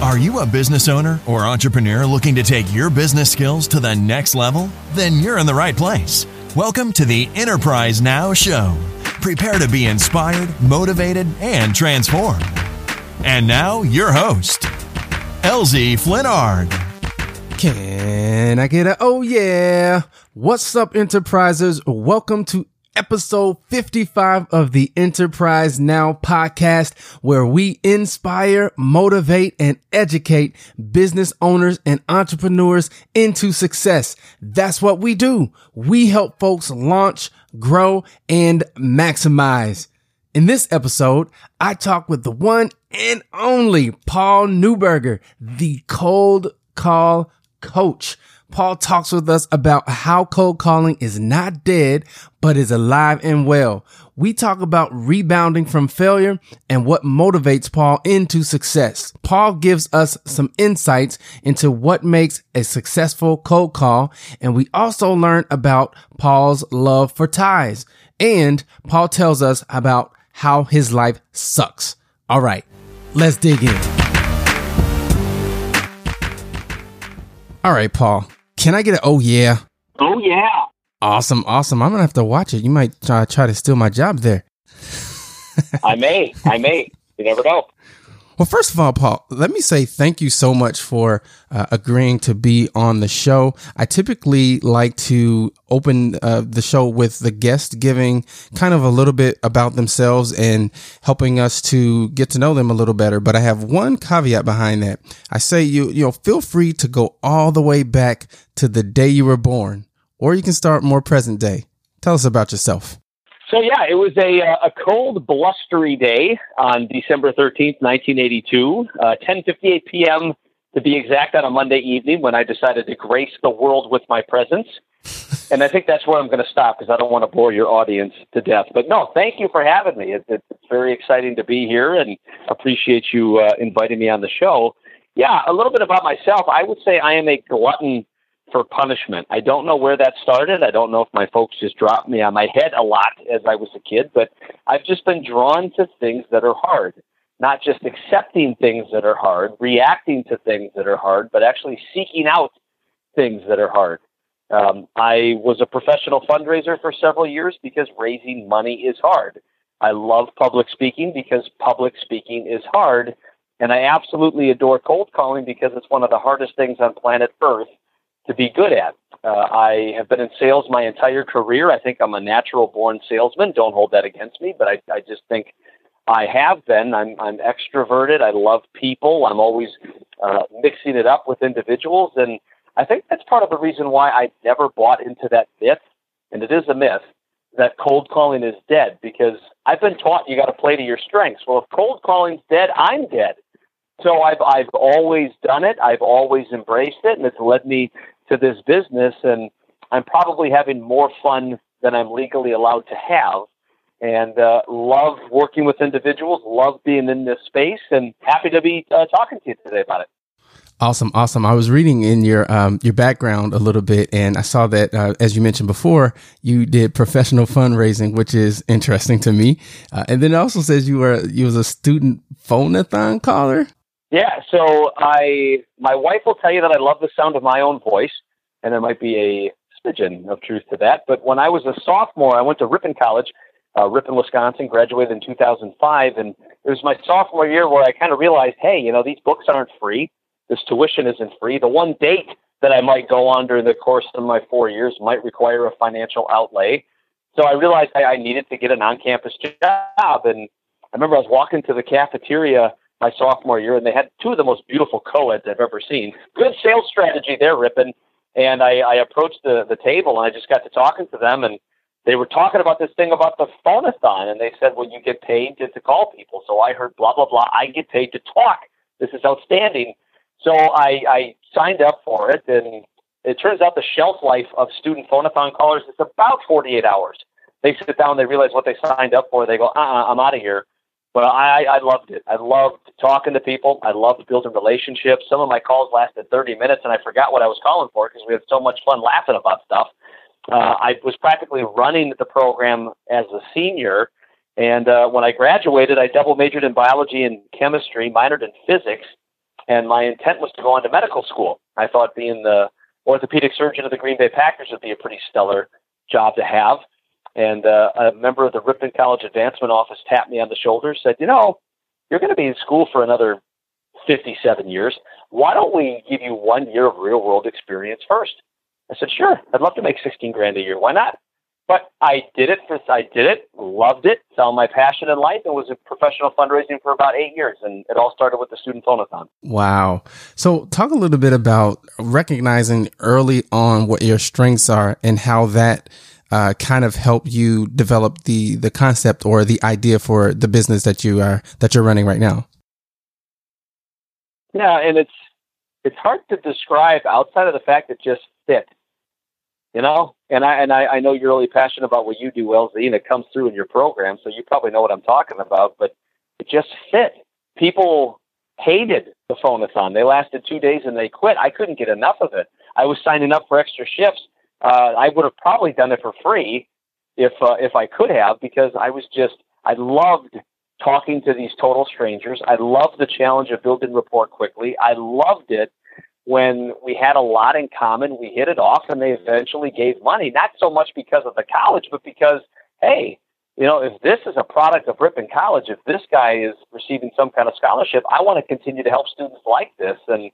Are you a business owner or entrepreneur looking to take your business skills to the next level? Then you're in the right place. Welcome to the Enterprise Now Show. Prepare to be inspired, motivated, and transformed. And now, your host, LZ Flinnard. Can I get a oh yeah? What's up, enterprisers? Welcome to episode 55 of the Enterprise Now podcast, where we inspire, motivate, and educate business owners and entrepreneurs into success. That's what we do. We help folks launch, grow, and maximize. In this episode, I talk with the one and only Paul Neuberger, the cold call coach. Paul talks with us about how cold calling is not dead, but is alive and well. We talk about rebounding from failure and what motivates Paul into success. Paul gives us some insights into what makes a successful cold call. And we also learn about Paul's love for ties. And Paul tells us about how his life sucks. All right, let's dig in. All right, Paul. Can I get an oh yeah? Oh yeah. Awesome, awesome. I'm gonna have to watch it. You might try, try to steal my job there. I may. I may. You never know. Well, first of all, Paul, let me say thank you so much for uh, agreeing to be on the show. I typically like to open uh, the show with the guest giving kind of a little bit about themselves and helping us to get to know them a little better. But I have one caveat behind that. I say you, you know, feel free to go all the way back to the day you were born, or you can start more present day. Tell us about yourself. So yeah, it was a uh, a cold, blustery day on December thirteenth, nineteen eighty two, uh, ten fifty eight p.m. to be exact, on a Monday evening when I decided to grace the world with my presence. and I think that's where I'm going to stop because I don't want to bore your audience to death. But no, thank you for having me. It, it's very exciting to be here, and appreciate you uh, inviting me on the show. Yeah, a little bit about myself. I would say I am a glutton for punishment. I don't know where that started. I don't know if my folks just dropped me on my head a lot as I was a kid, but I've just been drawn to things that are hard. Not just accepting things that are hard, reacting to things that are hard, but actually seeking out things that are hard. Um, I was a professional fundraiser for several years because raising money is hard. I love public speaking because public speaking is hard. And I absolutely adore cold calling because it's one of the hardest things on planet Earth to be good at. Uh, I have been in sales my entire career. I think I'm a natural born salesman. Don't hold that against me, but I, I just think I have been. I'm, I'm extroverted. I love people. I'm always uh, mixing it up with individuals. And I think that's part of the reason why I never bought into that myth, and it is a myth, that cold calling is dead because I've been taught you got to play to your strengths. Well, if cold calling's dead, I'm dead. So I've I've always done it. I've always embraced it, and it's led me to this business. And I'm probably having more fun than I'm legally allowed to have. And uh, love working with individuals. Love being in this space, and happy to be uh, talking to you today about it. Awesome, awesome. I was reading in your um, your background a little bit, and I saw that uh, as you mentioned before, you did professional fundraising, which is interesting to me. Uh, and then it also says you were you was a student phonathon caller. Yeah, so I my wife will tell you that I love the sound of my own voice, and there might be a smidgen of truth to that. But when I was a sophomore, I went to Ripon College, uh, Ripon, Wisconsin, graduated in 2005, and it was my sophomore year where I kind of realized, hey, you know, these books aren't free. This tuition isn't free. The one date that I might go on during the course of my four years might require a financial outlay. So I realized I, I needed to get an on-campus job, and I remember I was walking to the cafeteria my sophomore year, and they had two of the most beautiful co-eds I've ever seen. Good sales strategy there, Ripon. And I, I approached the, the table, and I just got to talking to them, and they were talking about this thing about the phonathon, and they said, well, you get paid to, to call people. So I heard blah, blah, blah. I get paid to talk this is outstanding. So I, I signed up for it, and it turns out the shelf life of student phonathon callers is about 48 hours. They sit down, they realize what they signed up for, they go, uh-uh, I'm out of here. But I, I loved it. I loved talking to people. I loved building relationships. Some of my calls lasted 30 minutes, and I forgot what I was calling for because we had so much fun laughing about stuff. Uh, I was practically running the program as a senior, and uh, when I graduated, I double majored in biology and chemistry, minored in physics, and my intent was to go on to medical school. I thought being the orthopedic surgeon of the Green Bay Packers would be a pretty stellar job to have. And uh, a member of the Ripon College Advancement Office tapped me on the shoulder, said, "You know, you're going to be in school for another 57 years. Why don't we give you one year of real world experience first? I said, "Sure, I'd love to make 16 grand a year. Why not?" But I did it for I did it, loved it, found my passion in life, and was in professional fundraising for about eight years. And it all started with the student phonathon. Wow! So talk a little bit about recognizing early on what your strengths are and how that uh, kind of help you develop the the concept or the idea for the business that you are that you're running right now? Yeah, and it's it's hard to describe outside of the fact that just fit. You know, and I and I, I know you're really passionate about what you do, LZ, and it comes through in your program, so you probably know what I'm talking about. But it just fit. People hated the phonathon. They lasted two days and they quit. I couldn't get enough of it. I was signing up for extra shifts uh, I would have probably done it for free if uh, if I could have because I was just I loved talking to these total strangers. I loved the challenge of building rapport quickly. I loved it when we had a lot in common. We hit it off, and they eventually gave money. Not so much because of the college, but because hey, you know, if this is a product of Ripon College, if this guy is receiving some kind of scholarship, I want to continue to help students like this. And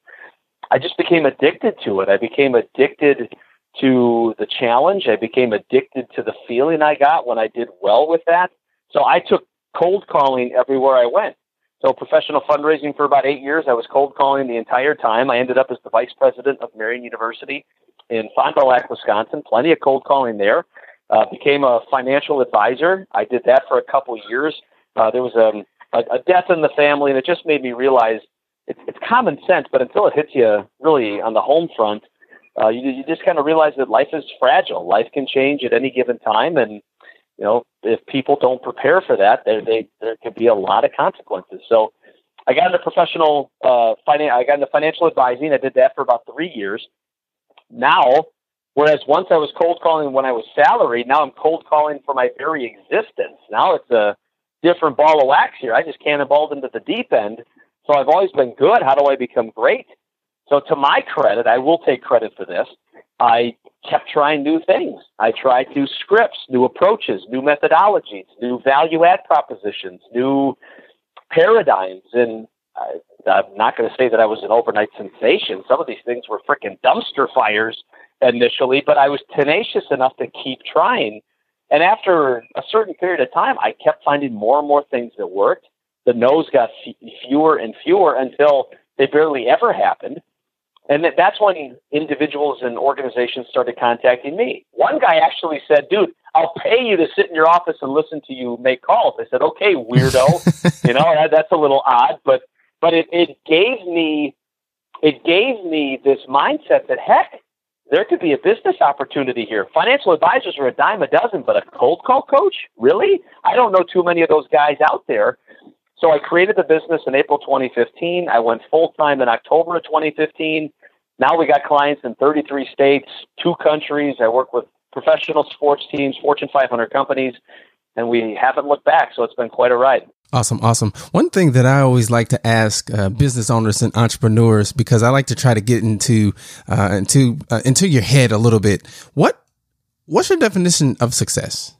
I just became addicted to it. I became addicted to the challenge. I became addicted to the feeling I got when I did well with that. So I took cold calling everywhere I went. So professional fundraising for about eight years. I was cold calling the entire time. I ended up as the vice president of Marian University in Fond du Lac, Wisconsin. Plenty of cold calling there. Uh, became a financial advisor. I did that for a couple years. Uh, there was a, a, a death in the family, and it just made me realize it's, it's common sense, but until it hits you really on the home front, uh, you, you just kind of realize that life is fragile. Life can change at any given time, and you know if people don't prepare for that, there they, there could be a lot of consequences. So, I got into professional uh, finance. I got into financial advising. I did that for about three years. Now, whereas once I was cold calling when I was salaried, now I'm cold calling for my very existence. Now it's a different ball of wax here. I just cannonballed into the deep end. So I've always been good. How do I become great? So, to my credit, I will take credit for this. I kept trying new things. I tried new scripts, new approaches, new methodologies, new value add propositions, new paradigms. And I, I'm not going to say that I was an overnight sensation. Some of these things were freaking dumpster fires initially, but I was tenacious enough to keep trying. And after a certain period of time, I kept finding more and more things that worked. The no's got fewer and fewer until they barely ever happened. And that's when individuals and organizations started contacting me. One guy actually said, dude, I'll pay you to sit in your office and listen to you make calls. I said, okay, weirdo. you know, that, that's a little odd, but, but it, it gave me, it gave me this mindset that heck, there could be a business opportunity here. Financial advisors are a dime a dozen, but a cold call coach? Really? I don't know too many of those guys out there. So I created the business in April 2015. I went full time in October of 2015. Now we got clients in 33 states, two countries. I work with professional sports teams, Fortune 500 companies, and we haven't looked back. So it's been quite a ride. Awesome, awesome. One thing that I always like to ask uh, business owners and entrepreneurs, because I like to try to get into uh, into uh, into your head a little bit. What what's your definition of success?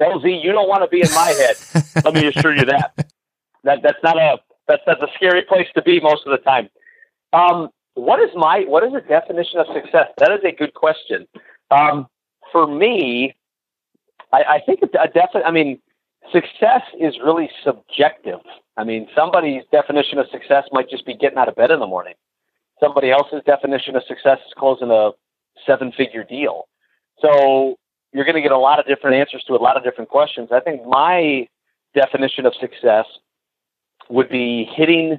LZ, you don't want to be in my head. Let me assure you that. That that's not a that's that's a scary place to be most of the time. Um, what is my what is the definition of success? That is a good question. Um, for me, I, I think a definite. I mean, success is really subjective. I mean, somebody's definition of success might just be getting out of bed in the morning. Somebody else's definition of success is closing a seven-figure deal. So you're going to get a lot of different answers to a lot of different questions. I think my definition of success would be hitting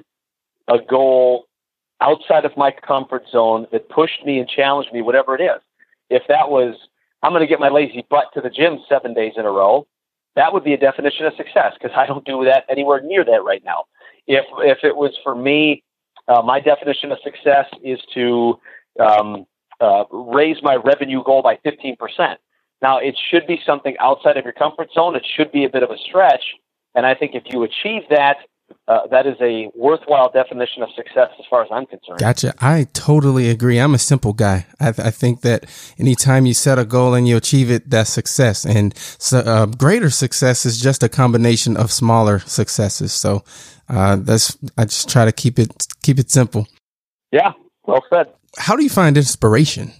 a goal outside of my comfort zone that pushed me and challenged me, whatever it is. If that was, I'm going to get my lazy butt to the gym seven days in a row, that would be a definition of success because I don't do that anywhere near that right now. If if it was for me, uh, my definition of success is to um, uh, raise my revenue goal by 15%. Now, it should be something outside of your comfort zone. It should be a bit of a stretch. And I think if you achieve that, uh, that is a worthwhile definition of success as far as I'm concerned. Gotcha. I totally agree. I'm a simple guy. I, th- I think that anytime you set a goal and you achieve it, that's success. And so, uh, greater success is just a combination of smaller successes. So uh, that's I just try to keep it keep it simple. Yeah, well said. How do you find inspiration?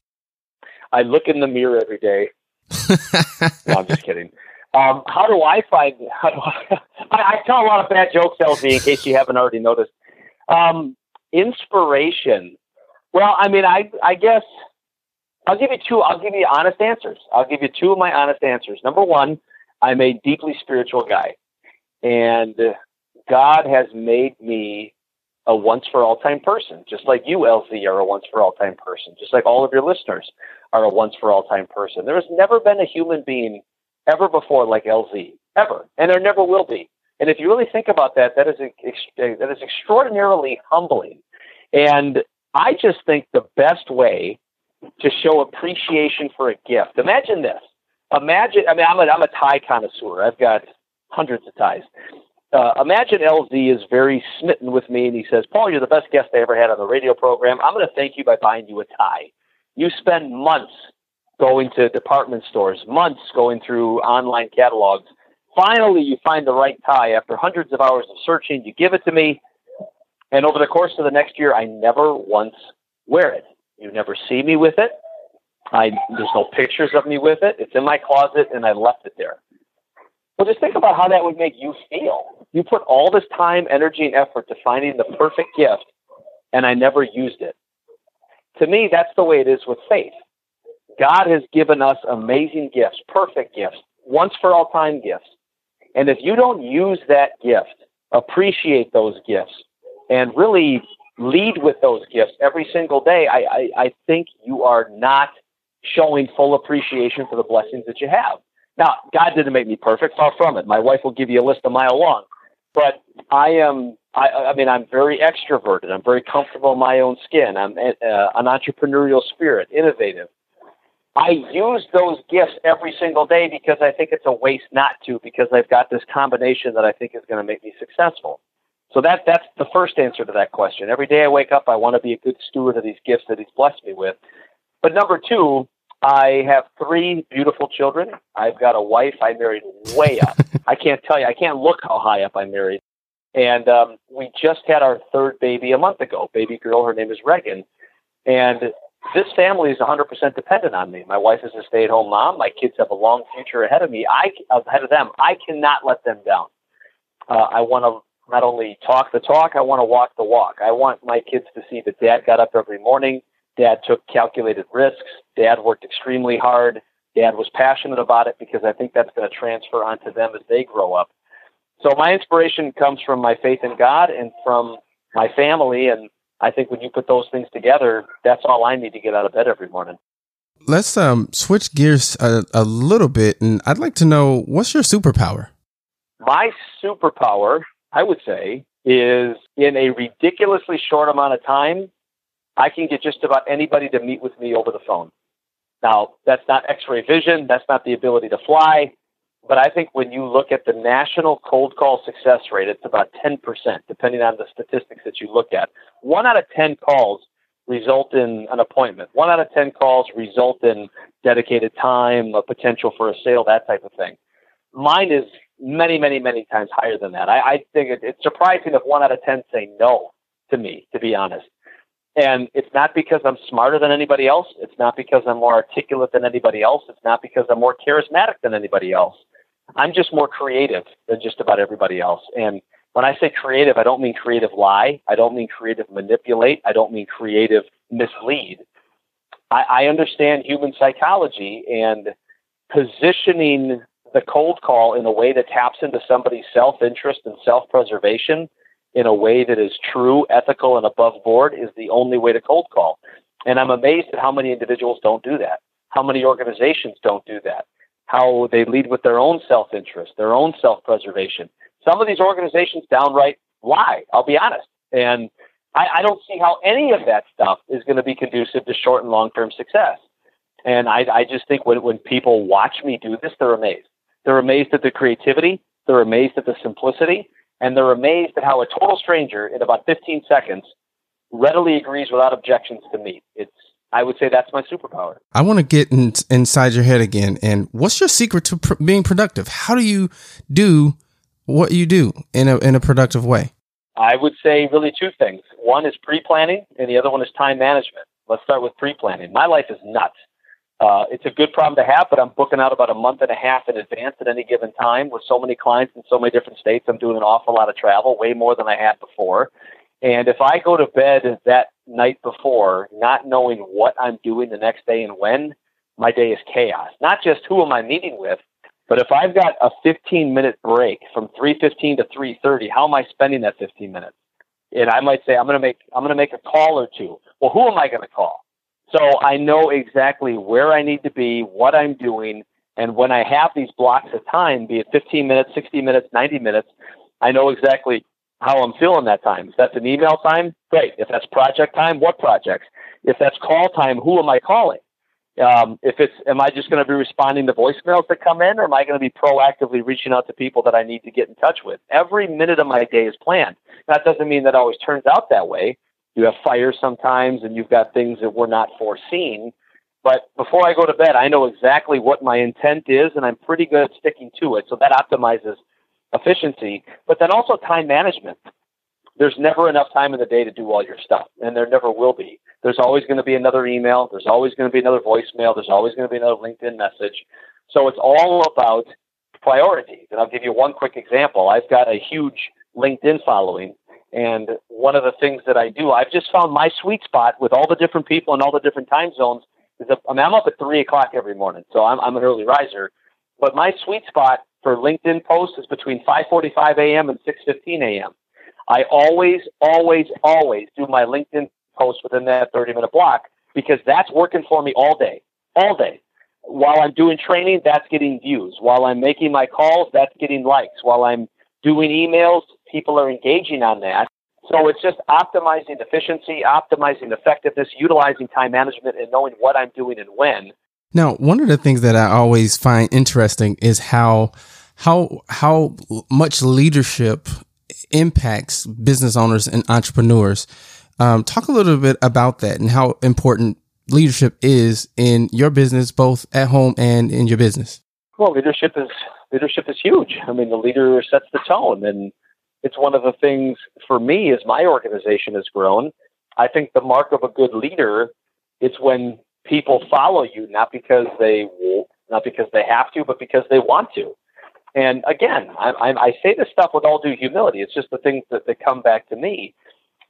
I look in the mirror every day. no, I'm just kidding. Um, how do I find? How do I, I, tell a lot of bad jokes, LZ, in case you haven't already noticed. Um, inspiration. Well, I mean, I I guess I'll give you two. I'll give you honest answers. I'll give you two of my honest answers. Number one, I'm a deeply spiritual guy, and God has made me a once for all time person, just like you, LZ, are a once for all time person, just like all of your listeners are a once for all time person. There has never been a human being ever before like LZ, ever, and there never will be. And if you really think about that, that is that is extraordinarily humbling. And I just think the best way to show appreciation for a gift. Imagine this. Imagine. I mean, I'm a I'm a tie connoisseur. I've got hundreds of ties. Uh, imagine LZ is very smitten with me and he says, Paul, you're the best guest I ever had on the radio program. I'm going to thank you by buying you a tie. You spend months going to department stores, months going through online catalogs. Finally, you find the right tie after hundreds of hours of searching. You give it to me. And over the course of the next year, I never once wear it. You never see me with it. I, there's no pictures of me with it. It's in my closet and I left it there. Well, just think about how that would make you feel. You put all this time, energy, and effort to finding the perfect gift, and I never used it. To me, that's the way it is with faith. God has given us amazing gifts, perfect gifts, once for all time gifts. And if you don't use that gift, appreciate those gifts, and really lead with those gifts every single day, I, I, I think you are not showing full appreciation for the blessings that you have. Now, God didn't make me perfect, far from it. My wife will give you a list a mile long, but I am. I, I mean, I'm very extroverted. I'm very comfortable in my own skin. I'm uh, an entrepreneurial spirit, innovative. I use those gifts every single day because I think it's a waste not to, because I've got this combination that I think is going to make me successful. So that that's the first answer to that question. Every day I wake up, I want to be a good steward of these gifts that He's blessed me with. But number two, I have three beautiful children. I've got a wife I married way up. I can't tell you, I can't look how high up I married. And um, we just had our third baby a month ago, baby girl. Her name is Regan. And this family is 100% dependent on me. My wife is a stay at home mom. My kids have a long future ahead of me. I ahead of them. I cannot let them down. Uh, I want to not only talk the talk, I want to walk the walk. I want my kids to see that dad got up every morning, Dad took calculated risks. Dad worked extremely hard. Dad was passionate about it because I think that's going to transfer onto them as they grow up. So my inspiration comes from my faith in God and from my family. And I think when you put those things together, that's all I need to get out of bed every morning. Let's um, switch gears a, a little bit. And I'd like to know what's your superpower? My superpower, I would say, is in a ridiculously short amount of time, I can get just about anybody to meet with me over the phone. Now, that's not x ray vision, that's not the ability to fly, but I think when you look at the national cold call success rate, it's about 10%, depending on the statistics that you look at. One out of 10 calls result in an appointment. One out of 10 calls result in dedicated time, a potential for a sale, that type of thing. Mine is many, many, many times higher than that. I, I think it, it's surprising if one out of 10 say no to me, to be honest. And it's not because I'm smarter than anybody else. It's not because I'm more articulate than anybody else. It's not because I'm more charismatic than anybody else. I'm just more creative than just about everybody else. And when I say creative, I don't mean creative lie. I don't mean creative manipulate. I don't mean creative mislead. I, I understand human psychology and positioning the cold call in a way that taps into somebody's self interest and self preservation in a way that is true, ethical, and above board is the only way to cold call. And I'm amazed at how many individuals don't do that, how many organizations don't do that, how they lead with their own self interest, their own self preservation. Some of these organizations downright lie, I'll be honest. And I, I don't see how any of that stuff is going to be conducive to short and long term success. And I, I just think when, when people watch me do this, they're amazed. They're amazed at the creativity, they're amazed at the simplicity, and they're amazed at how a total stranger in about 15 seconds readily agrees without objections to meet. It's I would say that's my superpower. I want to get in, inside your head again. And what's your secret to pr- being productive? How do you do what you do in a in a productive way? I would say really two things. One is pre-planning, and the other one is time management. Let's start with pre-planning. My life is nuts. Uh, it's a good problem to have, but I'm booking out about a month and a half in advance at any given time with so many clients in so many different states. I'm doing an awful lot of travel, way more than I had before. And if I go to bed that night before, not knowing what I'm doing the next day and when, my day is chaos. Not just who am I meeting with, but if I've got a 15 minute break from 3:15 to 3:30, how am I spending that 15 minutes? And I might say I'm going to make I'm going to make a call or two. Well, who am I going to call? So I know exactly where I need to be, what I'm doing, and when I have these blocks of time, be it 15 minutes, 60 minutes, 90 minutes, I know exactly how I'm feeling that time. If that's an email time, great. If that's project time, what projects? If that's call time, who am I calling? Um, if it's, am I just going to be responding to voicemails that come in, or am I going to be proactively reaching out to people that I need to get in touch with? Every minute of my day is planned. That doesn't mean that always turns out that way. You have fires sometimes, and you've got things that were not foreseen. But before I go to bed, I know exactly what my intent is, and I'm pretty good at sticking to it. So that optimizes efficiency, but then also time management. There's never enough time in the day to do all your stuff, and there never will be. There's always going to be another email. There's always going to be another voicemail. There's always going to be another LinkedIn message. So it's all about priorities. And I'll give you one quick example. I've got a huge LinkedIn following, and one of the things that I do, I've just found my sweet spot with all the different people and all the different time zones. Is that, I mean, I'm up at three o'clock every morning, so I'm, I'm an early riser. But my sweet spot for LinkedIn posts is between 5:45 a.m. and 6:15 a.m. I always, always, always do my LinkedIn post within that 30 minute block because that's working for me all day, all day. While I'm doing training, that's getting views. While I'm making my calls, that's getting likes. While I'm doing emails, people are engaging on that. So it's just optimizing efficiency, optimizing effectiveness, utilizing time management, and knowing what I'm doing and when. Now, one of the things that I always find interesting is how how how much leadership impacts business owners and entrepreneurs. Um, talk a little bit about that and how important leadership is in your business, both at home and in your business. Well, leadership is leadership is huge. I mean, the leader sets the tone, and it's one of the things for me as my organization has grown. I think the mark of a good leader is when people follow you, not because they not because they have to, but because they want to. And again, I, I, I say this stuff with all due humility. It's just the things that, that come back to me.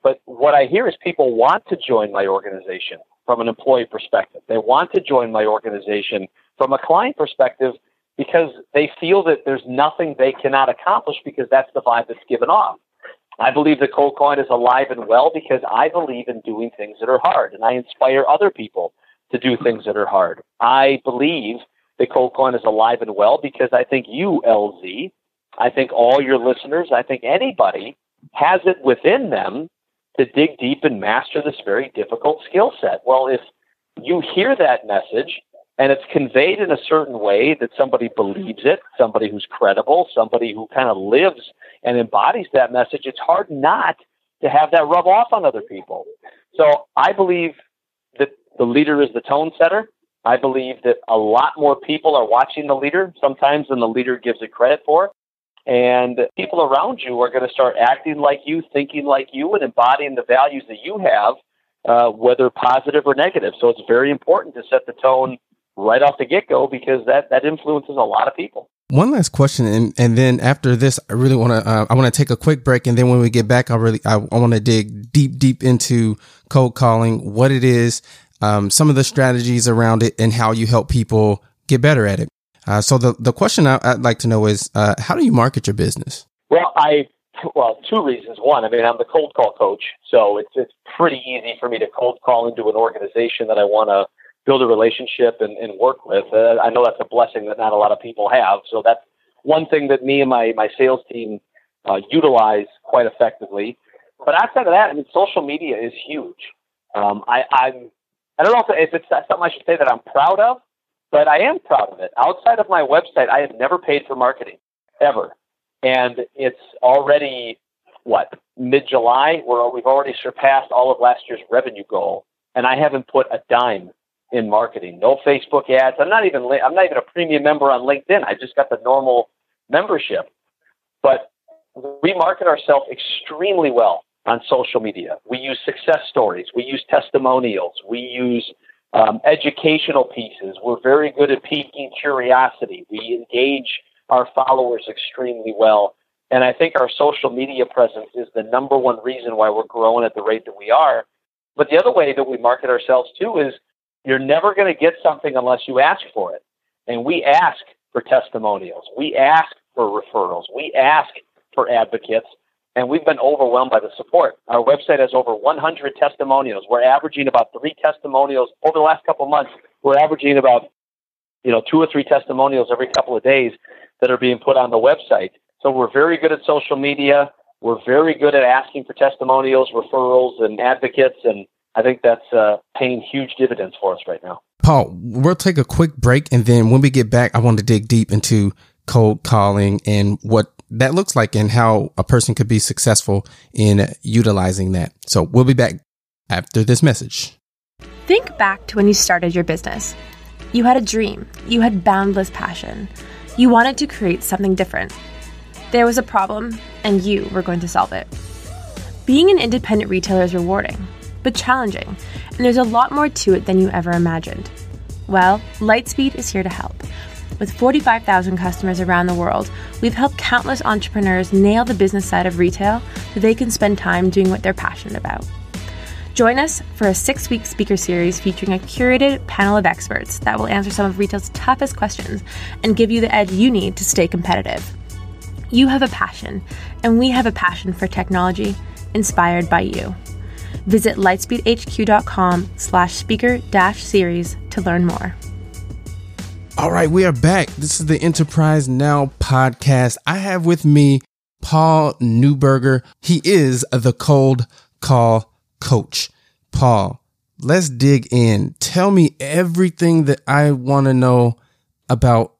But what I hear is people want to join my organization from an employee perspective. They want to join my organization from a client perspective because they feel that there's nothing they cannot accomplish because that's the vibe that's given off. I believe that cold calling is alive and well because I believe in doing things that are hard and I inspire other people to do things that are hard. I believe that cold calling is alive and well because I think you, LZ, I think all your listeners, I think anybody has it within them to dig deep and master this very difficult skill set. Well, if you hear that message and it's conveyed in a certain way that somebody believes it, somebody who's credible, somebody who kind of lives and embodies that message, it's hard not to have that rub off on other people. So I believe that the leader is the tone setter. I believe that a lot more people are watching the leader sometimes than the leader gives it credit for. And people around you are going to start acting like you, thinking like you, and embodying the values that you have, uh, whether positive or negative. So it's very important to set the tone right off the get go because that, that influences a lot of people. One last question, and, and then after this, I really want to uh, I want to take a quick break, and then when we get back, I really I, I want to dig deep deep into cold calling, what it is, um, some of the strategies around it, and how you help people get better at it. Uh, so the the question I, would like to know is, uh, how do you market your business? Well, I well, two reasons. One, I mean, I'm the cold call coach, so it's it's pretty easy for me to cold call into an organization that I want to build a relationship and, and work with. Uh, I know that's a blessing that not a lot of people have. So that's one thing that me and my my sales team uh, utilize quite effectively. But outside of that, I mean, social media is huge. Um, I, I'm I don't know if, if it's something I should say that I'm proud of, but I am proud of it. Outside of my website, I have never paid for marketing ever, and it's already what mid July where we've already surpassed all of last year's revenue goal, and I haven't put a dime in marketing. No Facebook ads. I'm not even I'm not even a premium member on LinkedIn. I just got the normal membership, but we market ourselves extremely well on social media. We use success stories. We use testimonials. We use um, educational pieces. We're very good at piquing curiosity. We engage our followers extremely well. And I think our social media presence is the number one reason why we're growing at the rate that we are. But the other way that we market ourselves too is you're never going to get something unless you ask for it. And we ask for testimonials. We ask for referrals. We ask for advocates and we've been overwhelmed by the support. Our website has over 100 testimonials. We're averaging about three testimonials over the last couple of months. We're averaging about you know two or three testimonials every couple of days that are being put on the website. So we're very good at social media. We're very good at asking for testimonials, referrals, and advocates, and I think that's uh, paying huge dividends for us right now. Paul, we'll take a quick break, and then when we get back, I want to dig deep into cold calling and what that looks like and how a person could be successful in utilizing that. So we'll be back after this message. Think back to when you started your business. You had a dream, you had boundless passion. You wanted to create something different. There was a problem, and you were going to solve it. Being an independent retailer is rewarding, but challenging, and there's a lot more to it than you ever imagined. Well, Lightspeed is here to help. With 45,000 customers around the world, we've helped countless entrepreneurs nail the business side of retail so they can spend time doing what they're passionate about. Join us for a six week speaker series featuring a curated panel of experts that will answer some of retail's toughest questions and give you the edge you need to stay competitive. You have a passion, and we have a passion for technology inspired by you. Visit lightspeedhq.com slash speaker dash series to learn more. All right, we are back. This is the Enterprise Now podcast. I have with me Paul Neuberger. He is the cold call coach. Paul, let's dig in. Tell me everything that I want to know about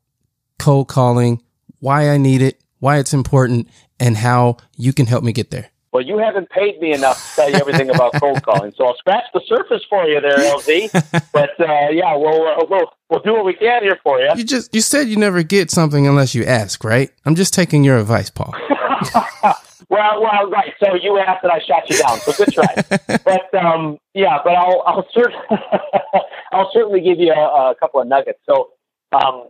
cold calling, why I need it, why it's important, and how you can help me get there. Well, you haven't paid me enough to tell you everything about cold calling, so I'll scratch the surface for you there, LZ. But uh, yeah, we'll, uh, we'll we'll do what we can here for you. You just you said you never get something unless you ask, right? I'm just taking your advice, Paul. well, well, right. So you asked and I shot you down. So good try. but um, yeah, but I'll I'll, cer- I'll certainly give you a, a couple of nuggets. So um,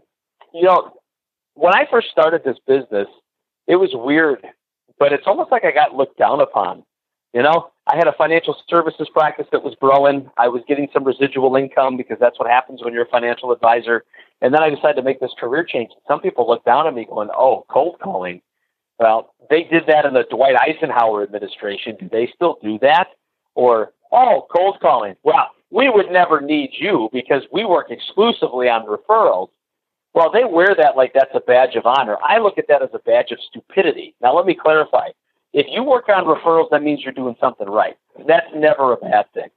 you know, when I first started this business, it was weird but it's almost like I got looked down upon. You know, I had a financial services practice that was growing. I was getting some residual income because that's what happens when you're a financial advisor. And then I decided to make this career change. Some people look down at me going, oh, cold calling. Well, they did that in the Dwight Eisenhower administration. Do they still do that? Or, oh, cold calling. Well, we would never need you because we work exclusively on referrals. Well, they wear that like that's a badge of honor. I look at that as a badge of stupidity. Now, let me clarify. If you work on referrals, that means you're doing something right. That's never a bad thing.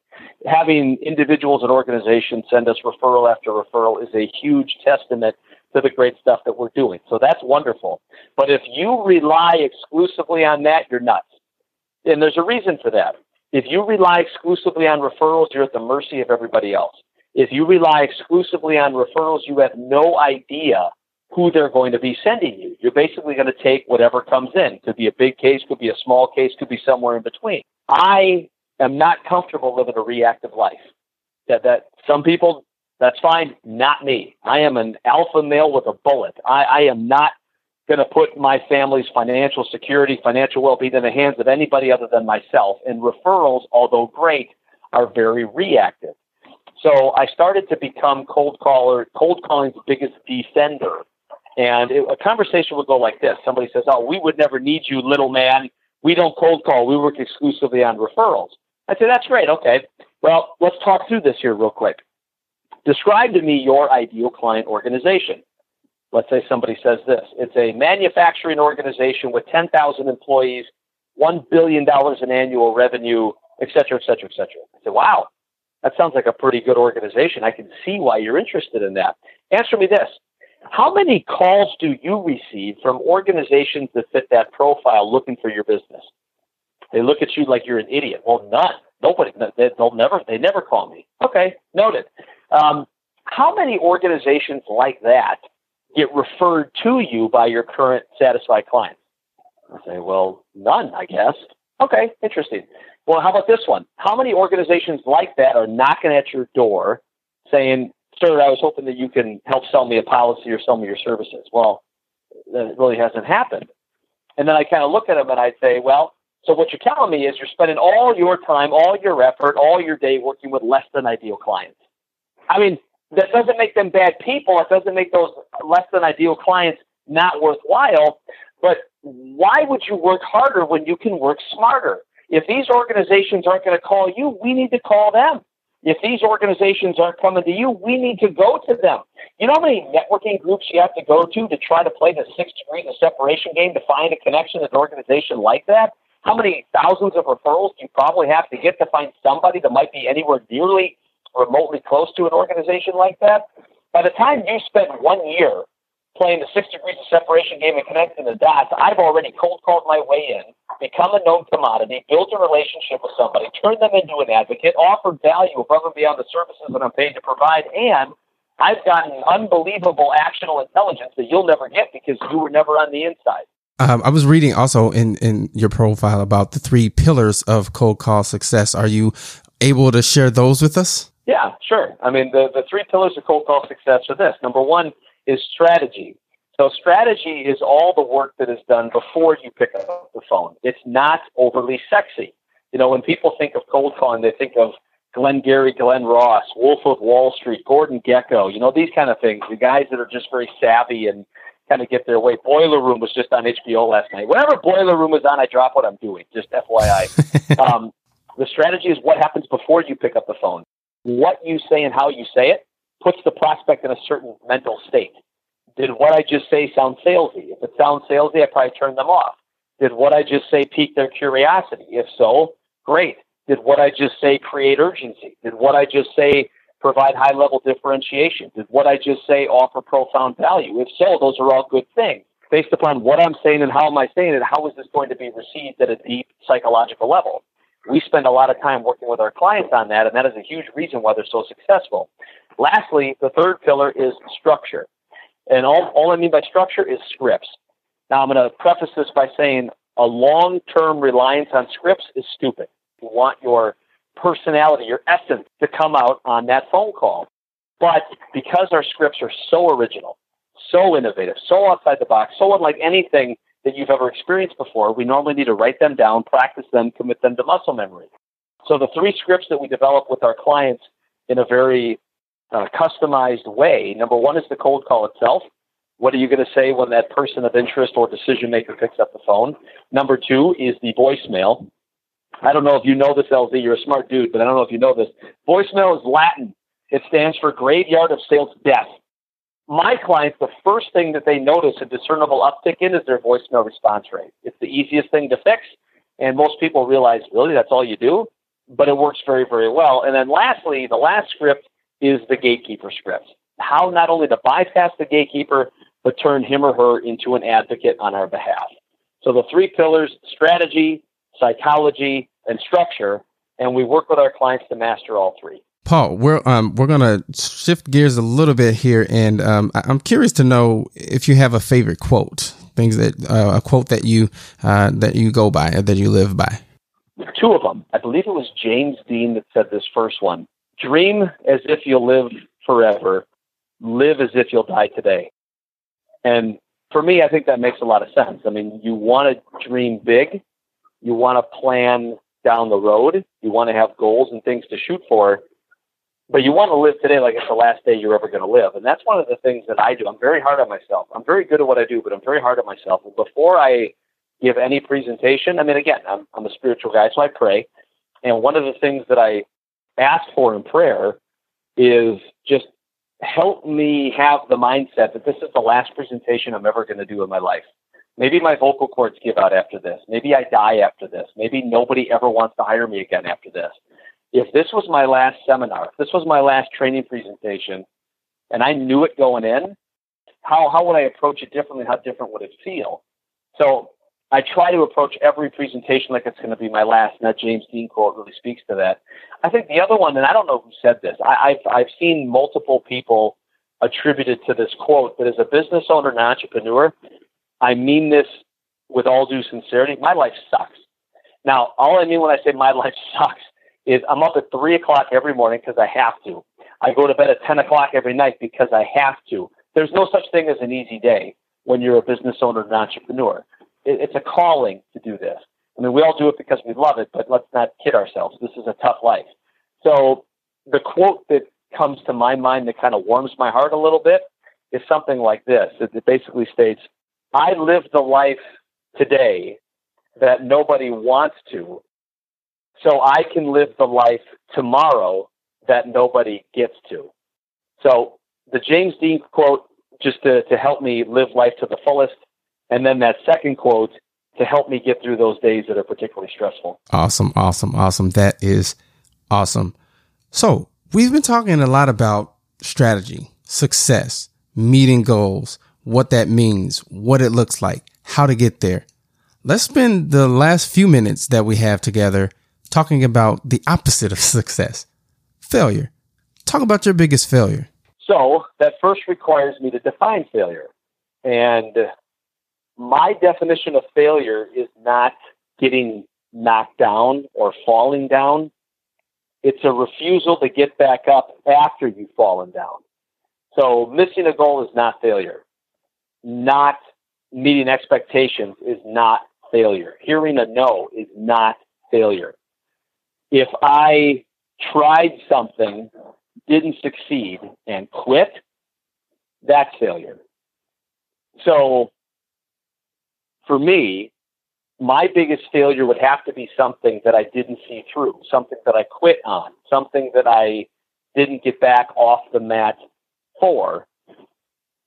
Having individuals and organizations send us referral after referral is a huge testament to the great stuff that we're doing. So that's wonderful. But if you rely exclusively on that, you're nuts. And there's a reason for that. If you rely exclusively on referrals, you're at the mercy of everybody else. If you rely exclusively on referrals, you have no idea who they're going to be sending you. You're basically going to take whatever comes in. Could be a big case, could be a small case, could be somewhere in between. I am not comfortable living a reactive life. That that some people that's fine, not me. I am an alpha male with a bullet. I, I am not going to put my family's financial security, financial well-being in the hands of anybody other than myself. And referrals, although great, are very reactive. So I started to become cold caller, cold calling's biggest defender. And it, a conversation would go like this: Somebody says, "Oh, we would never need you, little man. We don't cold call. We work exclusively on referrals. I say, that's great. Okay. Well, let's talk through this here real quick. Describe to me your ideal client organization. Let's say somebody says this it's a manufacturing organization with 10,000 employees, $1 billion in annual revenue, et cetera, et cetera, et cetera. I say, wow, that sounds like a pretty good organization. I can see why you're interested in that. Answer me this How many calls do you receive from organizations that fit that profile looking for your business? They look at you like you're an idiot. Well, none. Nobody. They'll never. They never call me. Okay, noted. Um, how many organizations like that get referred to you by your current satisfied clients? I say, well, none, I guess. Okay, interesting. Well, how about this one? How many organizations like that are knocking at your door saying, sir, I was hoping that you can help sell me a policy or sell me your services? Well, that really hasn't happened. And then I kind of look at them and I say, well, so what you're telling me is you're spending all your time, all your effort, all your day working with less than ideal clients. I mean, that doesn't make them bad people. It doesn't make those less than ideal clients not worthwhile. But why would you work harder when you can work smarter? If these organizations aren't going to call you, we need to call them. If these organizations aren't coming to you, we need to go to them. You know how many networking groups you have to go to to try to play the six degrees of separation game to find a connection to an organization like that? How many thousands of referrals you probably have to get to find somebody that might be anywhere nearly remotely close to an organization like that? By the time you spend one year playing the six degrees of separation game and connecting the dots, I've already cold called my way in, become a known commodity, built a relationship with somebody, turned them into an advocate, offered value above and beyond the services that I'm paid to provide, and I've gotten unbelievable actionable intelligence that you'll never get because you were never on the inside. Um, I was reading also in, in your profile about the three pillars of cold call success. Are you able to share those with us? Yeah, sure. I mean, the, the three pillars of cold call success are this. Number one is strategy. So strategy is all the work that is done before you pick up the phone. It's not overly sexy. You know, when people think of cold calling, they think of Glenn Gary, Glen Ross, Wolf of Wall Street, Gordon Gekko, you know, these kind of things. The guys that are just very savvy and kind of get their way. Boiler Room was just on HBO last night. Whenever Boiler Room is on, I drop what I'm doing. Just FYI. um, the strategy is what happens before you pick up the phone. What you say and how you say it puts the prospect in a certain mental state. Did what I just say sound salesy? If it sounds salesy, I probably turn them off. Did what I just say pique their curiosity? If so, great. Did what I just say create urgency? Did what I just say provide high level differentiation? Did what I just say offer profound value? If so, those are all good things. Based upon what I'm saying and how am I saying it, how is this going to be received at a deep psychological level? We spend a lot of time working with our clients on that, and that is a huge reason why they're so successful. Lastly, the third pillar is structure. And all, all I mean by structure is scripts. Now, I'm going to preface this by saying a long term reliance on scripts is stupid. You want your personality, your essence to come out on that phone call. But because our scripts are so original, so innovative, so outside the box, so unlike anything that you've ever experienced before, we normally need to write them down, practice them, commit them to muscle memory. So the three scripts that we develop with our clients in a very uh, customized way. Number one is the cold call itself. What are you going to say when that person of interest or decision maker picks up the phone? Number two is the voicemail. I don't know if you know this, LZ. You're a smart dude, but I don't know if you know this. Voicemail is Latin. It stands for graveyard of sales death. My clients, the first thing that they notice a discernible uptick in is their voicemail response rate. It's the easiest thing to fix, and most people realize, really, that's all you do? But it works very, very well. And then lastly, the last script is the gatekeeper script. How not only to bypass the gatekeeper, but turn him or her into an advocate on our behalf. So the three pillars strategy, psychology, and structure, and we work with our clients to master all three. Paul, we're um, we're gonna shift gears a little bit here, and um, I'm curious to know if you have a favorite quote, things that uh, a quote that you uh, that you go by, that you live by. Two of them. I believe it was James Dean that said this first one. Dream as if you'll live forever. Live as if you'll die today. And for me, I think that makes a lot of sense. I mean, you want to dream big, you want to plan down the road, you want to have goals and things to shoot for, but you want to live today like it's the last day you're ever going to live. And that's one of the things that I do. I'm very hard on myself. I'm very good at what I do, but I'm very hard on myself. Before I give any presentation. I mean, again, I'm, I'm a spiritual guy, so I pray. And one of the things that I ask for in prayer is just help me have the mindset that this is the last presentation I'm ever going to do in my life. Maybe my vocal cords give out after this. Maybe I die after this. Maybe nobody ever wants to hire me again after this. If this was my last seminar, if this was my last training presentation, and I knew it going in, how, how would I approach it differently? How different would it feel? So I try to approach every presentation like it's going to be my last, and that James Dean quote really speaks to that. I think the other one, and I don't know who said this, I, I've, I've seen multiple people attributed to this quote, but as a business owner and entrepreneur, I mean this with all due sincerity. My life sucks. Now, all I mean when I say my life sucks is I'm up at three o'clock every morning because I have to. I go to bed at 10 o'clock every night because I have to. There's no such thing as an easy day when you're a business owner and entrepreneur. It, it's a calling to do this. I mean, we all do it because we love it, but let's not kid ourselves. This is a tough life. So the quote that comes to my mind that kind of warms my heart a little bit is something like this. It, it basically states, I live the life today that nobody wants to, so I can live the life tomorrow that nobody gets to. So the James Dean quote, just to, to help me live life to the fullest, and then that second quote to help me get through those days that are particularly stressful. Awesome, awesome, awesome. That is awesome. So we've been talking a lot about strategy, success, meeting goals, what that means, what it looks like, how to get there. Let's spend the last few minutes that we have together talking about the opposite of success failure. Talk about your biggest failure. So, that first requires me to define failure. And my definition of failure is not getting knocked down or falling down. It's a refusal to get back up after you've fallen down. So, missing a goal is not failure not meeting expectations is not failure. Hearing a no is not failure. If I tried something, didn't succeed, and quit, that's failure. So for me, my biggest failure would have to be something that I didn't see through, something that I quit on, something that I didn't get back off the mat for.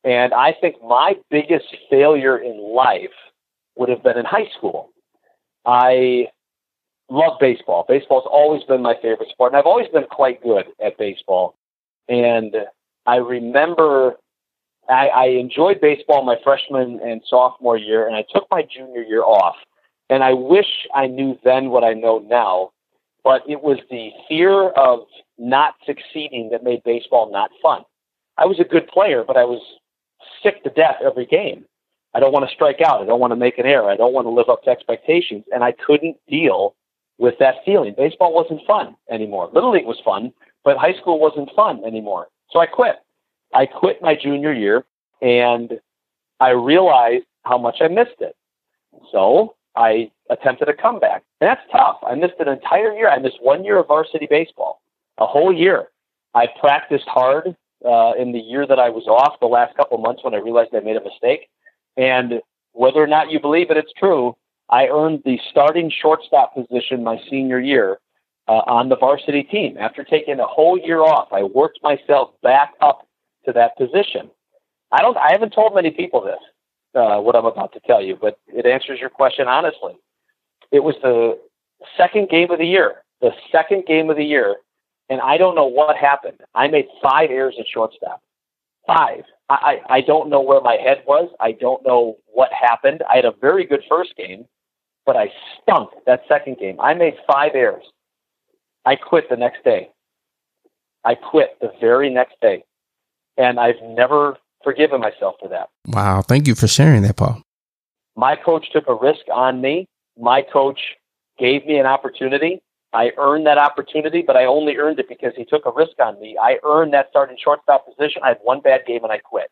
And I think my biggest failure in life would have been in high school. I love baseball. Baseball's always been my favorite sport, and I've always been quite good at baseball. And I remember I, I enjoyed baseball my freshman and sophomore year, and I took my junior year off. And I wish I knew then what I know now, but it was the fear of not succeeding that made baseball not fun. I was a good player, but I was sick to death every game. I don't want to strike out. I don't want to make an error. I don't want to live up to expectations. And I couldn't deal with that feeling. Baseball wasn't fun anymore. Little League was fun, but high school wasn't fun anymore. So I quit. I quit my junior year and I realized how much I missed it. So I attempted a comeback. And that's tough. I missed an entire year. I missed one year of varsity baseball, a whole year. I practiced hard uh, in the year that I was off, the last couple months when I realized I made a mistake. And whether or not you believe it, it's true. I earned the starting shortstop position my senior year uh, on the varsity team. After taking a whole year off, I worked myself back up to that position. I don't. I haven't told many people this, uh, what I'm about to tell you, but it answers your question honestly. It was the second game of the year. The second game of the year and I don't know what happened. I made five errors at shortstop. Five. I, I don't know where my head was. I don't know what happened. I had a very good first game, but I stunk that second game. I made five errors. I quit the next day. I quit the very next day. And I've never forgiven myself for that. Wow. Thank you for sharing that, Paul. My coach took a risk on me. My coach gave me an opportunity I earned that opportunity, but I only earned it because he took a risk on me. I earned that starting shortstop position. I had one bad game and I quit.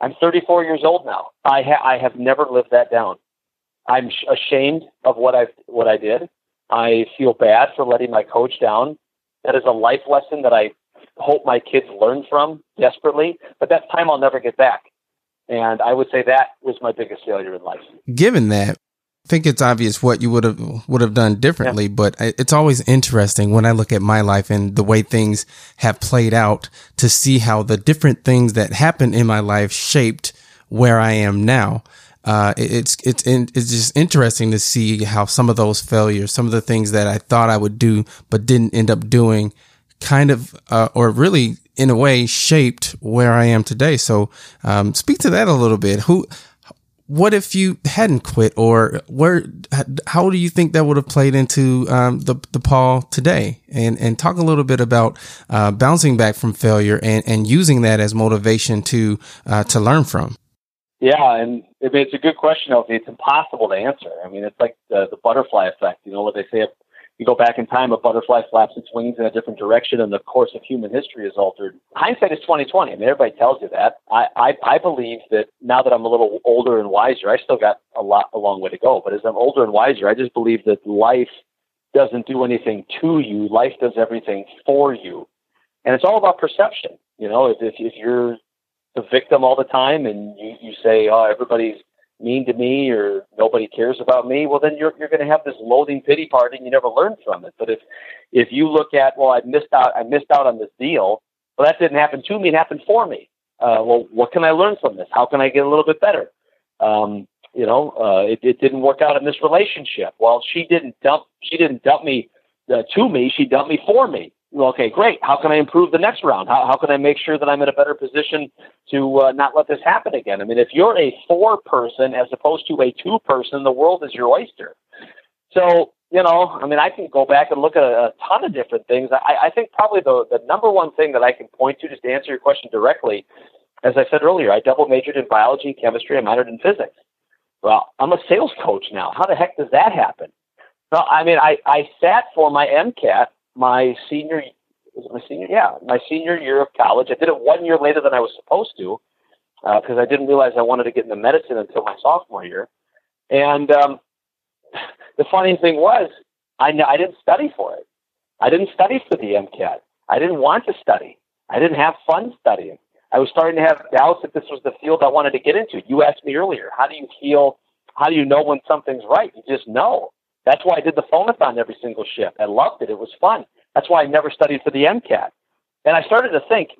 I'm 34 years old now. I, ha- I have never lived that down. I'm sh- ashamed of what I what I did. I feel bad for letting my coach down. That is a life lesson that I hope my kids learn from desperately. But that's time I'll never get back. And I would say that was my biggest failure in life. Given that, I think it's obvious what you would have would have done differently, yeah. but uh, it's always interesting when I look at my life and the way things have played out to see how the different things that happened in my life shaped where I am now. Uh, it's it's it's just interesting to see how some of those failures, some of the things that I thought I would do but didn't end up doing, kind of uh, or really in a way shaped where I am today. So um, speak to that a little bit. Who what if you hadn't quit or where how do you think that would have played into um, the the paul today and and talk a little bit about uh, bouncing back from failure and and using that as motivation to uh, to learn from yeah and it's a good question though, it's impossible to answer i mean it's like the, the butterfly effect you know what they say If you go back in time, a butterfly flaps its wings in a different direction, and the course of human history is altered. Hindsight is twenty twenty. I mean, everybody tells you that. I, I I believe that now that I'm a little older and wiser, I still got a lot a long way to go. But as I'm older and wiser, I just believe that life doesn't do anything to you. Life does everything for you, and it's all about perception. You know, if if, if you're the victim all the time and you you say, oh, everybody's mean to me or nobody cares about me, well, then you're you're going to have this loathing pity party and you never learn from it. But if if you look at, well, I missed out, I missed out on this deal. Well, that didn't happen to me; it happened for me. Uh, well, what can I learn from this? How can I get a little bit better? Um, you know, uh, it, it didn't work out in this relationship. Well, she didn't dump, she didn't dump me uh, to me. She dumped me for me well, okay, great. How can I improve the next round? How, how can I make sure that I'm in a better position to uh, not let this happen again? I mean, if you're a four person as opposed to a two person, the world is your oyster. So, you know, I mean, I can go back and look at a, a ton of different things. I, I think probably the, the number one thing that I can point to, just to answer your question directly, as I said earlier, I double majored in biology, chemistry, I minored in physics. Well, I'm a sales coach now. How the heck does that happen? Well, I mean, I, I sat for my MCAT my senior my senior yeah my senior year of college. I did it one year later than I was supposed to because uh, I didn't realize I wanted to get into medicine until my sophomore year. And um, the funny thing was, I I didn't study for it. I didn't study for the MCAT. I didn't want to study. I didn't have fun studying. I was starting to have doubts that this was the field I wanted to get into. You asked me earlier, how do you feel? How do you know when something's right? You just know. That's why I did the phonathon every single shift. I loved it. It was fun. That's why I never studied for the MCAT. And I started to think,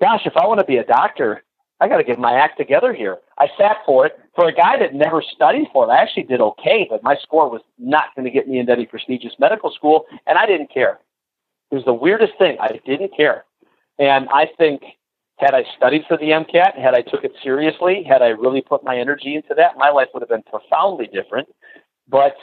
gosh, if I want to be a doctor, I got to get my act together here. I sat for it. For a guy that never studied for it, I actually did okay, but my score was not going to get me into any prestigious medical school, and I didn't care. It was the weirdest thing. I didn't care. And I think had I studied for the MCAT, had I took it seriously, had I really put my energy into that, my life would have been profoundly different. But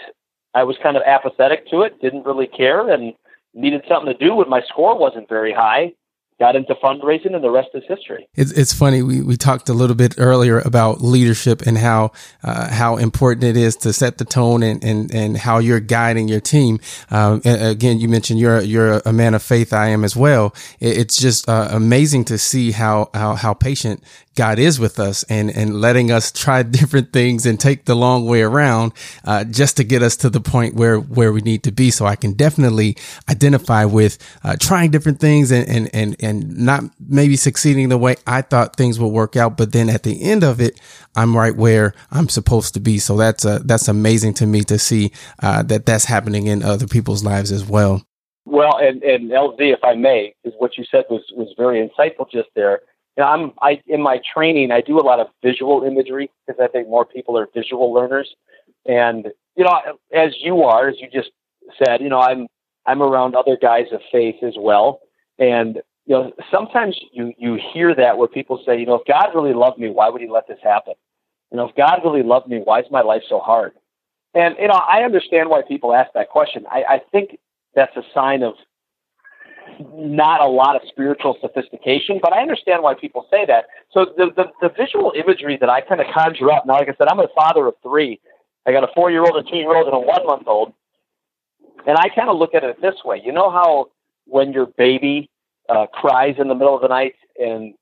I was kind of apathetic to it, didn't really care, and needed something to do when my score wasn't very high got into fundraising and the rest is history. It's, it's funny. We, we talked a little bit earlier about leadership and how, uh, how important it is to set the tone and, and, and how you're guiding your team. Um, again, you mentioned you're, you're a man of faith. I am as well. it's just uh, amazing to see how, how, how patient God is with us and, and letting us try different things and take the long way around, uh, just to get us to the point where, where we need to be. So I can definitely identify with, uh, trying different things and, and, and, and not maybe succeeding the way I thought things would work out. But then at the end of it, I'm right where I'm supposed to be. So that's uh, that's amazing to me to see uh, that that's happening in other people's lives as well. Well, and, and LZ, if I may, is what you said was, was very insightful just there. Know, I'm I in my training I do a lot of visual imagery because I think more people are visual learners, and you know, as you are, as you just said, you know, I'm I'm around other guys of faith as well, and you know, sometimes you you hear that where people say, you know, if God really loved me, why would He let this happen? You know, if God really loved me, why is my life so hard? And you know, I understand why people ask that question. I, I think that's a sign of not a lot of spiritual sophistication, but I understand why people say that. So the the, the visual imagery that I kind of conjure up now, like I said, I'm a father of three. I got a four year old, a two year old, and a one month old. And I kind of look at it this way. You know how when your baby uh, cries in the middle of the night and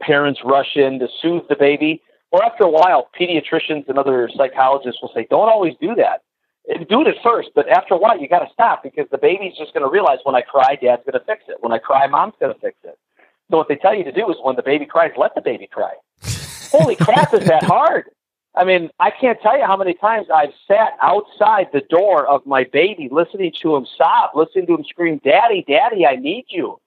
parents rush in to soothe the baby. Well, after a while, pediatricians and other psychologists will say, don't always do that. Do it at first, but after a while, you got to stop because the baby's just going to realize when I cry, dad's going to fix it. When I cry, mom's going to fix it. So what they tell you to do is when the baby cries, let the baby cry. Holy crap, is that hard? I mean, I can't tell you how many times I've sat outside the door of my baby, listening to him sob, listening to him scream, "Daddy, Daddy, I need you,"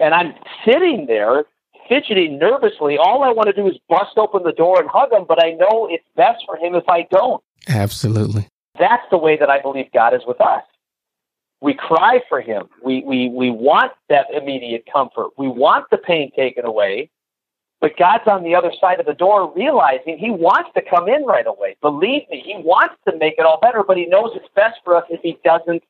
and I'm sitting there fidgeting nervously. All I want to do is bust open the door and hug him, but I know it's best for him if I don't. Absolutely. That's the way that I believe God is with us. We cry for him. We, we, we want that immediate comfort. We want the pain taken away. But God's on the other side of the door realizing he wants to come in right away. Believe me, he wants to make it all better, but he knows it's best for us if he doesn't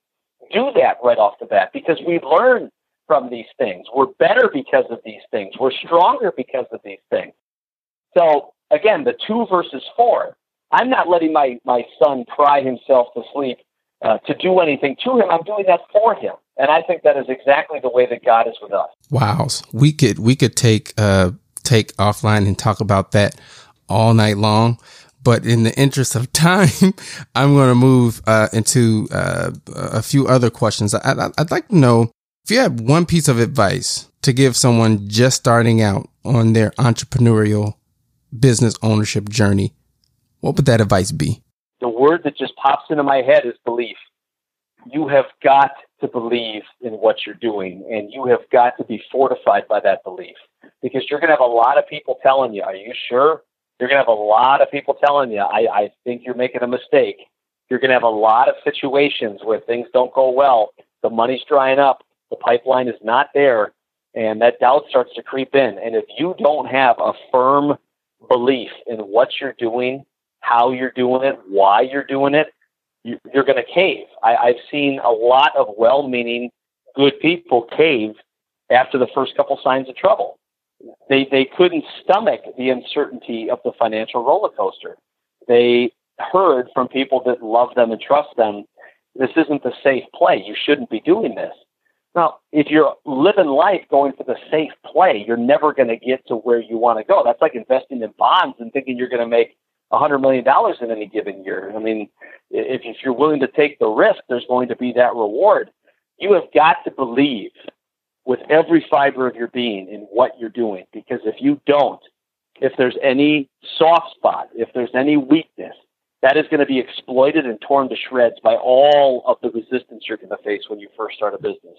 do that right off the bat because we learn from these things. We're better because of these things. We're stronger because of these things. So again, the two versus four. I'm not letting my, my son cry himself to sleep uh, to do anything to him. I'm doing that for him. And I think that is exactly the way that God is with us. Wow. We could, we could take, uh, take offline and talk about that all night long. But in the interest of time, I'm going to move uh, into uh, a few other questions. I, would like to know if you have one piece of advice to give someone just starting out on their entrepreneurial business ownership journey, what would that advice be? The word that just pops into my head is belief. You have got to believe in what you're doing, and you have got to be fortified by that belief because you're going to have a lot of people telling you, Are you sure? You're going to have a lot of people telling you, I, I think you're making a mistake. You're going to have a lot of situations where things don't go well. The money's drying up. The pipeline is not there. And that doubt starts to creep in. And if you don't have a firm belief in what you're doing, how you're doing it, why you're doing it, you, are going to cave. I, I've seen a lot of well meaning, good people cave after the first couple signs of trouble they they couldn't stomach the uncertainty of the financial roller coaster. They heard from people that love them and trust them, this isn't the safe play. You shouldn't be doing this. Now, if you're living life going for the safe play, you're never going to get to where you want to go. That's like investing in bonds and thinking you're going to make a $100 million in any given year. I mean, if, if you're willing to take the risk, there's going to be that reward. You have got to believe with every fiber of your being in what you're doing. Because if you don't, if there's any soft spot, if there's any weakness, that is going to be exploited and torn to shreds by all of the resistance you're going to face when you first start a business.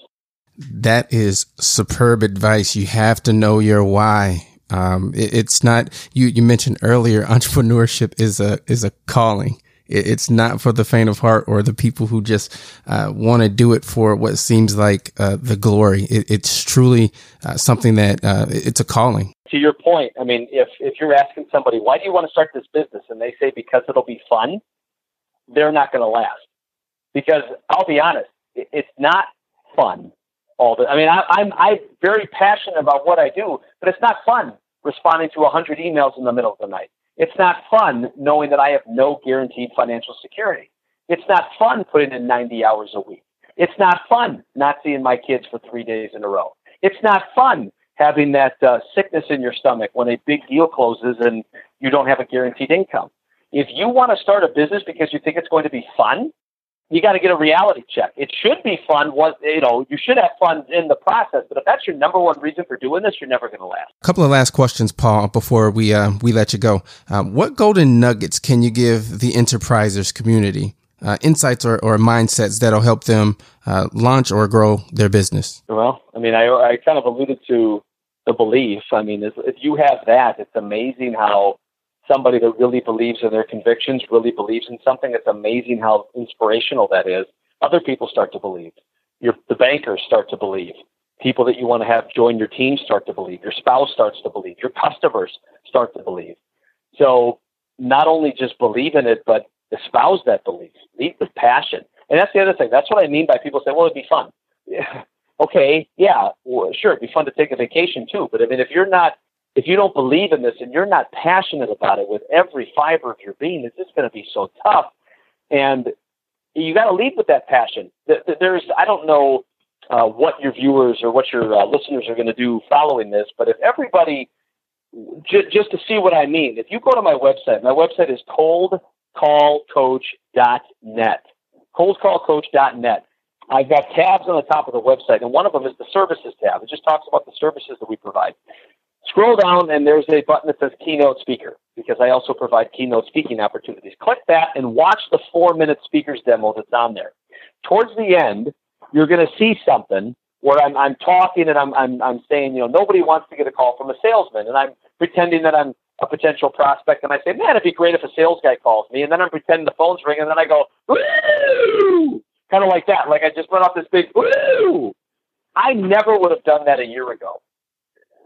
That is superb advice. You have to know your why. Um, it, it's not you. You mentioned earlier, entrepreneurship is a is a calling. It's not for the faint of heart or the people who just uh, want to do it for what seems like uh, the glory. It, it's truly uh, something that uh, it's a calling. To your point, I mean, if if you're asking somebody why do you want to start this business, and they say because it'll be fun, they're not going to last. Because I'll be honest, it, it's not fun. All the, I mean, I, I'm I'm very passionate about what I do, but it's not fun responding to a hundred emails in the middle of the night. It's not fun knowing that I have no guaranteed financial security. It's not fun putting in 90 hours a week. It's not fun not seeing my kids for three days in a row. It's not fun having that uh, sickness in your stomach when a big deal closes and you don't have a guaranteed income. If you want to start a business because you think it's going to be fun, you got to get a reality check. It should be fun. What you know, you should have fun in the process. But if that's your number one reason for doing this, you're never going to last. A couple of last questions, Paul, before we uh, we let you go. Um, what golden nuggets can you give the enterprisers community? Uh, insights or, or mindsets that'll help them uh, launch or grow their business? Well, I mean, I, I kind of alluded to the belief. I mean, if you have that, it's amazing how somebody that really believes in their convictions, really believes in something. It's amazing how inspirational that is. Other people start to believe. Your, the bankers start to believe. People that you want to have join your team start to believe. Your spouse starts to believe. Your customers start to believe. So not only just believe in it, but espouse that belief. Lead with passion. And that's the other thing. That's what I mean by people say, well, it'd be fun. Yeah. Okay, yeah, well, sure, it'd be fun to take a vacation too. But I mean, if you're not if you don't believe in this and you're not passionate about it with every fiber of your being, it's just going to be so tough. And you got to lead with that passion. There's, I don't know uh, what your viewers or what your uh, listeners are going to do following this, but if everybody, j- just to see what I mean, if you go to my website, my website is coldcallcoach.net. Coldcallcoach.net. I've got tabs on the top of the website, and one of them is the services tab. It just talks about the services that we provide. Scroll down and there's a button that says keynote speaker. Because I also provide keynote speaking opportunities. Click that and watch the four minute speaker's demo that's on there. Towards the end, you're going to see something where I'm, I'm talking and I'm, I'm, I'm saying, you know, nobody wants to get a call from a salesman. And I'm pretending that I'm a potential prospect. And I say, man, it'd be great if a sales guy calls me. And then I'm pretending the phone's ringing. And then I go! Kind of like that. Like I just went off this big, woo! I never would have done that a year ago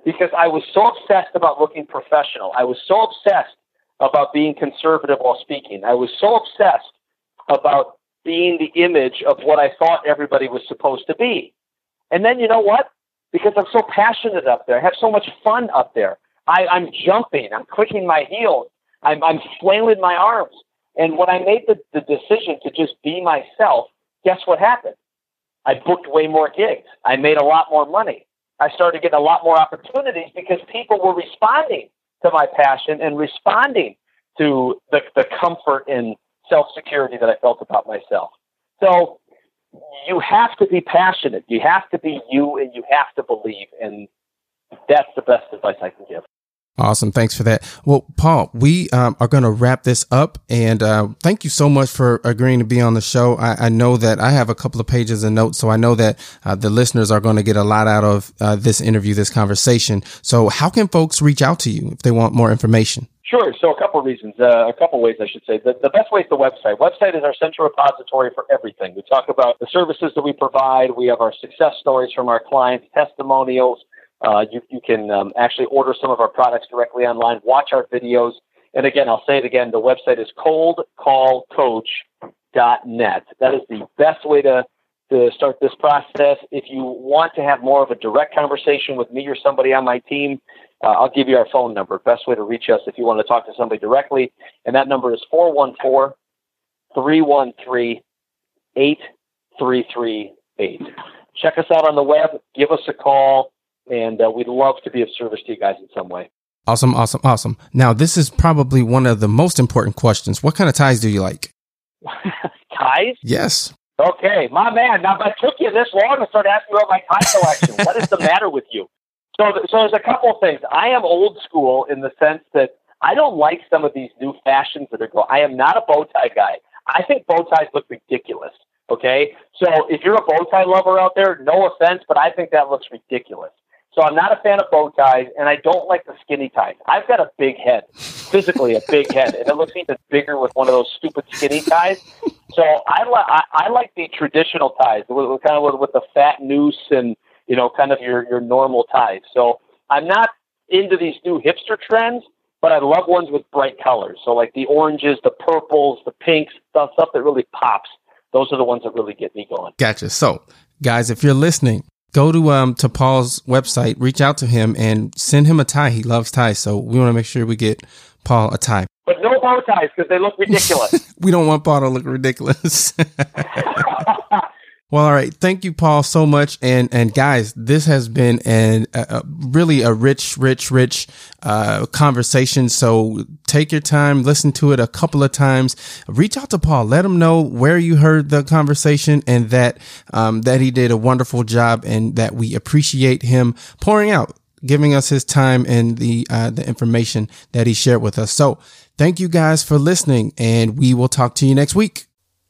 because I was so obsessed about looking professional. I was so obsessed about being conservative while speaking. I was so obsessed about being the image of what I thought everybody was supposed to be. And then you know what? Because I'm so passionate up there, I have so much fun up there. I, I'm jumping, I'm clicking my heels, I'm, I'm flailing my arms. And when I made the, the decision to just be myself, guess what happened? I booked way more gigs. I made a lot more money. I started getting a lot more opportunities because people were responding to my passion and responding to the, the comfort and self security that I felt about myself. So you have to be passionate. You have to be you and you have to believe. And that's the best advice I can give. Awesome. Thanks for that. Well, Paul, we um, are going to wrap this up. And uh, thank you so much for agreeing to be on the show. I, I, know that I have a couple of pages of notes, so I know that uh, the listeners are going to get a lot out of uh, this interview, this conversation. So, how can folks reach out to you if they want more information? Sure. So, a couple of reasons, uh, a couple of ways, I should say. The, the best way is the website. Website is our central repository for everything. We talk about the services that we provide. We have our success stories from our clients, testimonials uh, you, you can um, actually order some of our products directly online, watch our videos. And again, I'll say it again the website is coldcallcoach.net. That is the best way to, to start this process. If you want to have more of a direct conversation with me or somebody on my team, uh, I'll give you our phone number. Best way to reach us if you want to talk to somebody directly. And that number is 414 313 8338. Check us out on the web. Give us a call and uh, we'd love to be of service to you guys in some way. Awesome, awesome, awesome. Now, this is probably one of the most important questions. What kind of ties do you like? ties? Yes. Okay, my man. Now, I took you this long to start asking about my tie collection. what is the matter with you? So, so there's a couple of things. I am old school in the sense that I don't like some of these new fashions that are going. I am not a bow tie guy. I think bow ties look ridiculous. Okay, so if you're a bow tie lover out there, no offense, but I think that looks ridiculous. So I'm not a fan of bow ties, and I don't like the skinny ties. I've got a big head, physically a big head, and it looks even bigger with one of those stupid skinny ties. So I, li- I, I like the traditional ties, with, kind of with, with the fat noose and you know, kind of your your normal ties. So I'm not into these new hipster trends, but I love ones with bright colors. So like the oranges, the purples, the pinks, stuff stuff that really pops. Those are the ones that really get me going. Gotcha. So, guys, if you're listening, go to um to Paul's website, reach out to him, and send him a tie. He loves ties, so we want to make sure we get Paul a tie. But no bow ties because they look ridiculous. we don't want Paul to look ridiculous. Well, all right. Thank you, Paul, so much. And, and guys, this has been an, a, really a rich, rich, rich, uh, conversation. So take your time, listen to it a couple of times, reach out to Paul, let him know where you heard the conversation and that, um, that he did a wonderful job and that we appreciate him pouring out, giving us his time and the, uh, the information that he shared with us. So thank you guys for listening and we will talk to you next week.